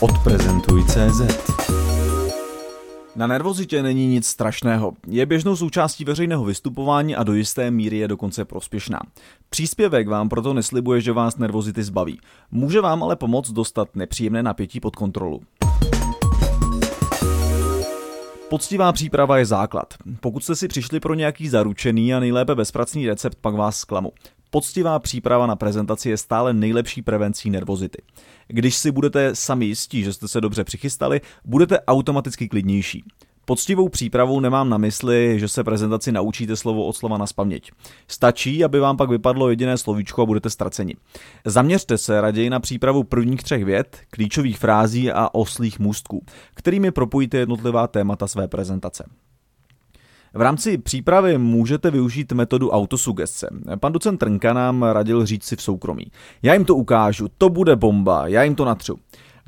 Odprezentuj.cz Na nervozitě není nic strašného. Je běžnou součástí veřejného vystupování a do jisté míry je dokonce prospěšná. Příspěvek vám proto neslibuje, že vás nervozity zbaví. Může vám ale pomoct dostat nepříjemné napětí pod kontrolu. Poctivá příprava je základ. Pokud jste si přišli pro nějaký zaručený a nejlépe bezpracný recept, pak vás zklamu. Poctivá příprava na prezentaci je stále nejlepší prevencí nervozity. Když si budete sami jistí, že jste se dobře přichystali, budete automaticky klidnější. Poctivou přípravou nemám na mysli, že se prezentaci naučíte slovo od slova na spaměť. Stačí, aby vám pak vypadlo jediné slovíčko a budete ztraceni. Zaměřte se raději na přípravu prvních třech vět, klíčových frází a oslých můstků, kterými propojíte jednotlivá témata své prezentace. V rámci přípravy můžete využít metodu autosugestce. Pan docent Trnka nám radil říct si v soukromí. Já jim to ukážu, to bude bomba, já jim to natřu.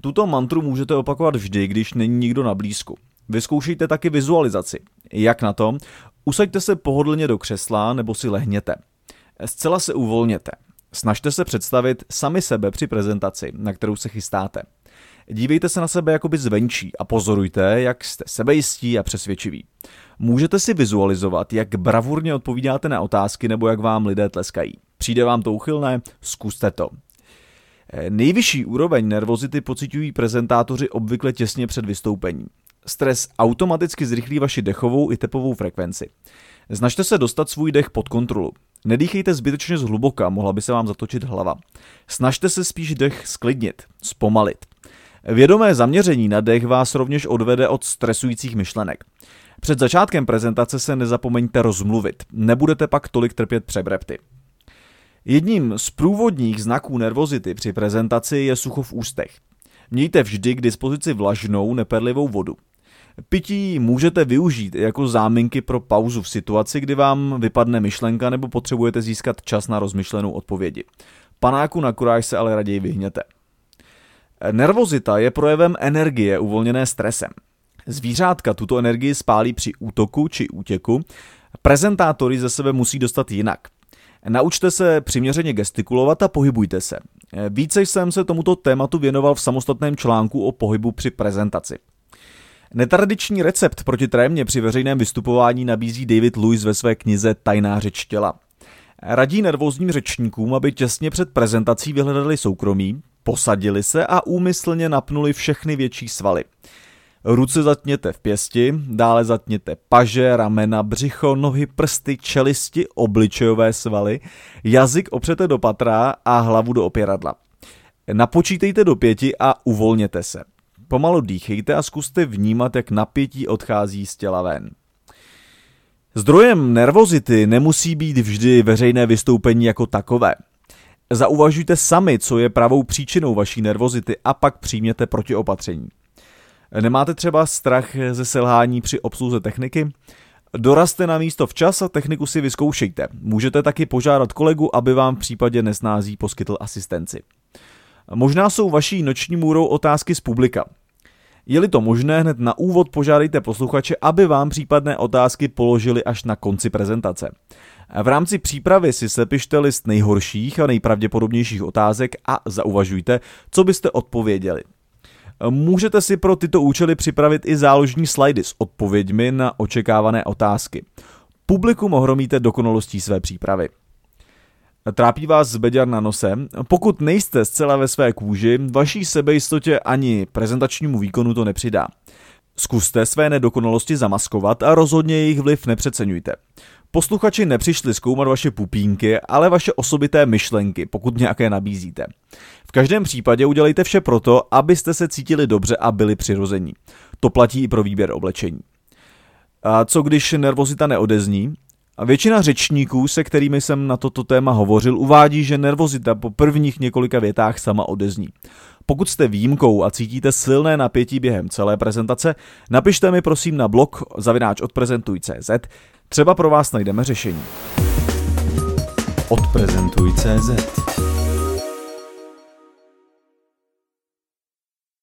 Tuto mantru můžete opakovat vždy, když není nikdo na blízku. Vyzkoušejte taky vizualizaci. Jak na to? Usaďte se pohodlně do křesla nebo si lehněte. Zcela se uvolněte. Snažte se představit sami sebe při prezentaci, na kterou se chystáte. Dívejte se na sebe jakoby zvenčí a pozorujte, jak jste sebejistí a přesvědčiví. Můžete si vizualizovat, jak bravurně odpovídáte na otázky nebo jak vám lidé tleskají. Přijde vám to uchylné? Zkuste to. Nejvyšší úroveň nervozity pocitují prezentátoři obvykle těsně před vystoupením. Stres automaticky zrychlí vaši dechovou i tepovou frekvenci. Snažte se dostat svůj dech pod kontrolu. Nedýchejte zbytečně zhluboka, mohla by se vám zatočit hlava. Snažte se spíš dech sklidnit, zpomalit. Vědomé zaměření na dech vás rovněž odvede od stresujících myšlenek. Před začátkem prezentace se nezapomeňte rozmluvit, nebudete pak tolik trpět přebrepty. Jedním z průvodních znaků nervozity při prezentaci je sucho v ústech. Mějte vždy k dispozici vlažnou, neperlivou vodu. Pití můžete využít jako záminky pro pauzu v situaci, kdy vám vypadne myšlenka nebo potřebujete získat čas na rozmyšlenou odpovědi. Panáku na kuráž se ale raději vyhněte. Nervozita je projevem energie uvolněné stresem. Zvířátka tuto energii spálí při útoku či útěku, prezentátory ze sebe musí dostat jinak. Naučte se přiměřeně gestikulovat a pohybujte se. Více jsem se tomuto tématu věnoval v samostatném článku o pohybu při prezentaci. Netradiční recept proti trémě při veřejném vystupování nabízí David Lewis ve své knize Tajná řeč těla. Radí nervózním řečníkům, aby těsně před prezentací vyhledali soukromí, posadili se a úmyslně napnuli všechny větší svaly. Ruce zatněte v pěsti, dále zatněte paže, ramena, břicho, nohy, prsty, čelisti, obličejové svaly, jazyk opřete do patra a hlavu do opěradla. Napočítejte do pěti a uvolněte se. Pomalu dýchejte a zkuste vnímat, jak napětí odchází z těla ven. Zdrojem nervozity nemusí být vždy veřejné vystoupení jako takové. Zauvažujte sami, co je pravou příčinou vaší nervozity a pak přijměte protiopatření. Nemáte třeba strach ze selhání při obsluze techniky? Dorazte na místo včas a techniku si vyzkoušejte. Můžete taky požádat kolegu, aby vám v případě nesnází poskytl asistenci. Možná jsou vaší noční můrou otázky z publika. Je-li to možné, hned na úvod požádejte posluchače, aby vám případné otázky položili až na konci prezentace. V rámci přípravy si sepište list nejhorších a nejpravděpodobnějších otázek a zauvažujte, co byste odpověděli. Můžete si pro tyto účely připravit i záložní slajdy s odpověďmi na očekávané otázky. Publikum ohromíte dokonalostí své přípravy. Trápí vás zbeďar na nose? Pokud nejste zcela ve své kůži, vaší sebejistotě ani prezentačnímu výkonu to nepřidá. Zkuste své nedokonalosti zamaskovat a rozhodně jejich vliv nepřeceňujte. Posluchači nepřišli zkoumat vaše pupínky, ale vaše osobité myšlenky, pokud nějaké nabízíte. V každém případě udělejte vše proto, abyste se cítili dobře a byli přirození. To platí i pro výběr oblečení. A co když nervozita neodezní? A většina řečníků, se kterými jsem na toto téma hovořil, uvádí, že nervozita po prvních několika větách sama odezní. Pokud jste výjimkou a cítíte silné napětí během celé prezentace, napište mi prosím na blog zavináč odprezentuj.cz, třeba pro vás najdeme řešení. Odprezentuj.cz